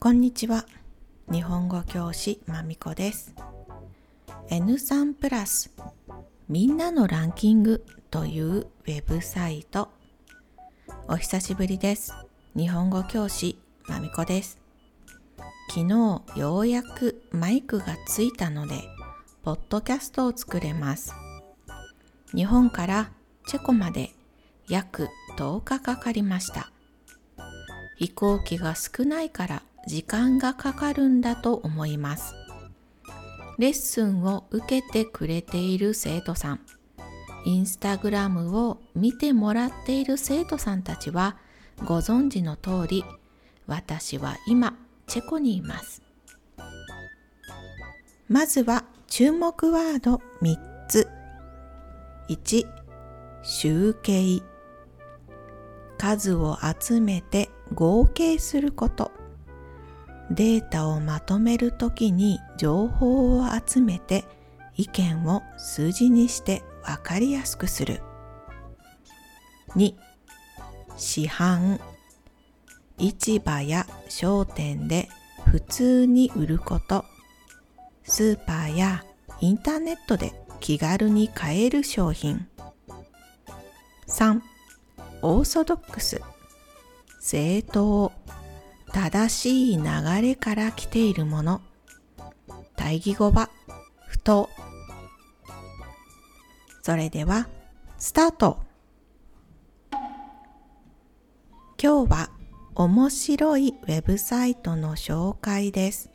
こんにちは。日本語教師まみこです。N3 プラスみんなのランキングというウェブサイト。お久しぶりです。日本語教師まみこです。昨日ようやくマイクがついたのでポッドキャストを作れます。日本からチェコまで約10日かかりました。飛行機が少ないから時間がかかるんだと思います。レッスンを受けてくれている生徒さん、インスタグラムを見てもらっている生徒さんたちはご存知の通り、私は今、チェコにいます。まずは注目ワード3つ。1、集計。数を集めて合計すること。データをまとめるときに情報を集めて意見を数字にしてわかりやすくする。2. 市販市場や商店で普通に売ることスーパーやインターネットで気軽に買える商品 3. オーソドックス正当正しい流れから来ているもの。対義語は不当それではスタート。今日は面白いウェブサイトの紹介です。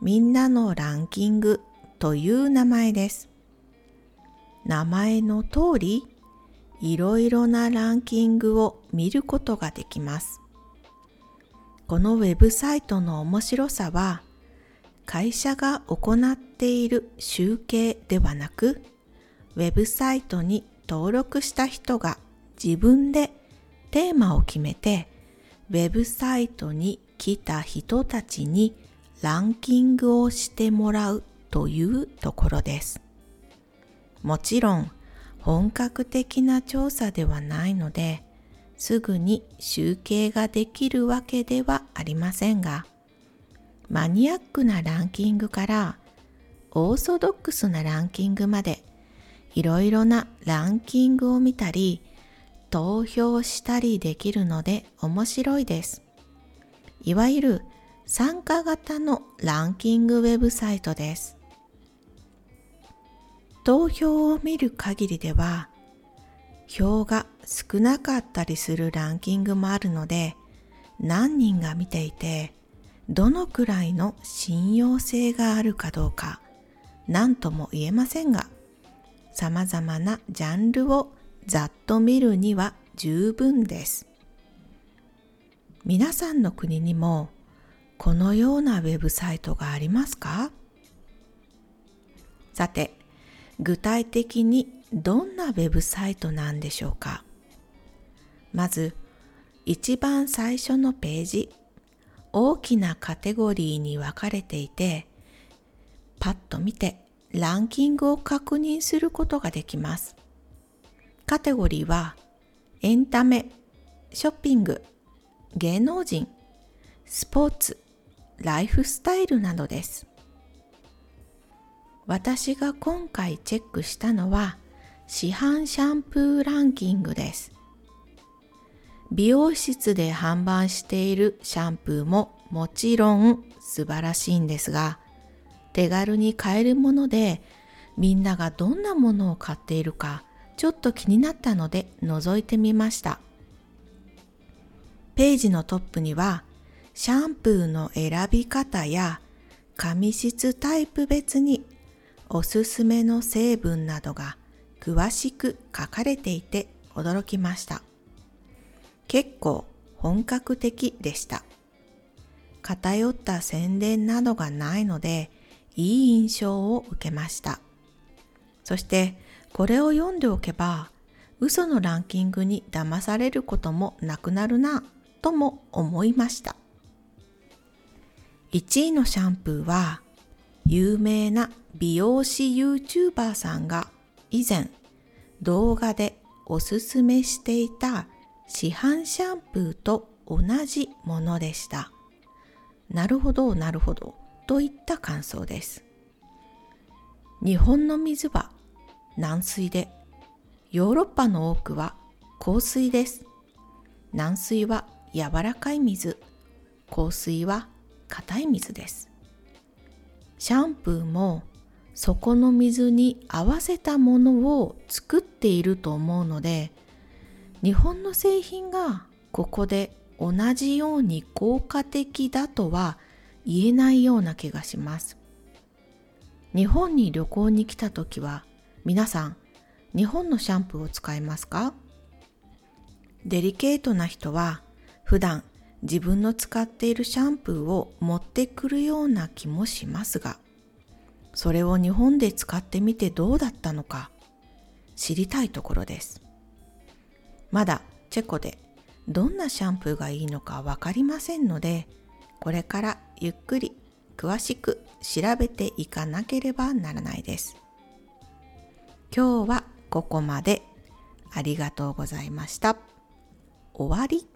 みんなのランキングという名前です。名前の通りいろいろなランキングを見ることができます。このウェブサイトの面白さは会社が行っている集計ではなくウェブサイトに登録した人が自分でテーマを決めてウェブサイトに来た人たちにランキングをしてもらうというところです。もちろん本格的な調査ではないのですぐに集計ができるわけではありませんが、マニアックなランキングからオーソドックスなランキングまでいろいろなランキングを見たり投票したりできるので面白いです。いわゆる参加型のランキングウェブサイトです。投票を見る限りでは票が少なかったりするランキングもあるので何人が見ていてどのくらいの信用性があるかどうか何とも言えませんが様々なジャンルをざっと見るには十分です。皆さんの国にもこのようなウェブサイトがありますか？さて具体的にどんなウェブサイトなんでしょうか？まず一番最初のページ大きなカテゴリーに分かれていてパッと見てランキングを確認することができます。カテゴリーはエンタメショッピング芸能人スポーツライフスタイルなどです。私が今回チェックしたのは市販シャンプーランキングです。美容室で販売しているシャンプーももちろん素晴らしいんですが、手軽に買えるものでみんながどんなものを買っているかちょっと気になったので覗いてみました。ページのトップにはシャンプーの選び方や髪質タイプ別におすすめの成分などが詳しく書かれていて驚きました。結構本格的でした。偏った宣伝などがないので、いい印象を受けました。そしてこれを読んでおけば、嘘のランキングに騙されることもなくなるなとも思いました。1位のシャンプーは有名な美容師 YouTuber さんが以前動画でおすすめしていた市販シャンプーと同じものでした。なるほどなるほど。といった感想です。日本の水は軟水でヨーロッパの多くは硬水です。軟水は柔らかい水。硬水は硬い水です。シャンプーもそこの水に合わせたものを作っていると思うので日本の製品がここで同じように効果的だとは言えないような気がします。日本に旅行に来た時は皆さん日本のシャンプーを使いますか？デリケートな人は普段自分の使っているシャンプーを持ってくるような気もしますがそれを日本で使ってみてどうだったのか知りたいところです。まだチェコでどんなシャンプーがいいのかわかりませんのでこれからゆっくり詳しく調べていかなければならないです。今日はここまで。ありがとうございました。終わり。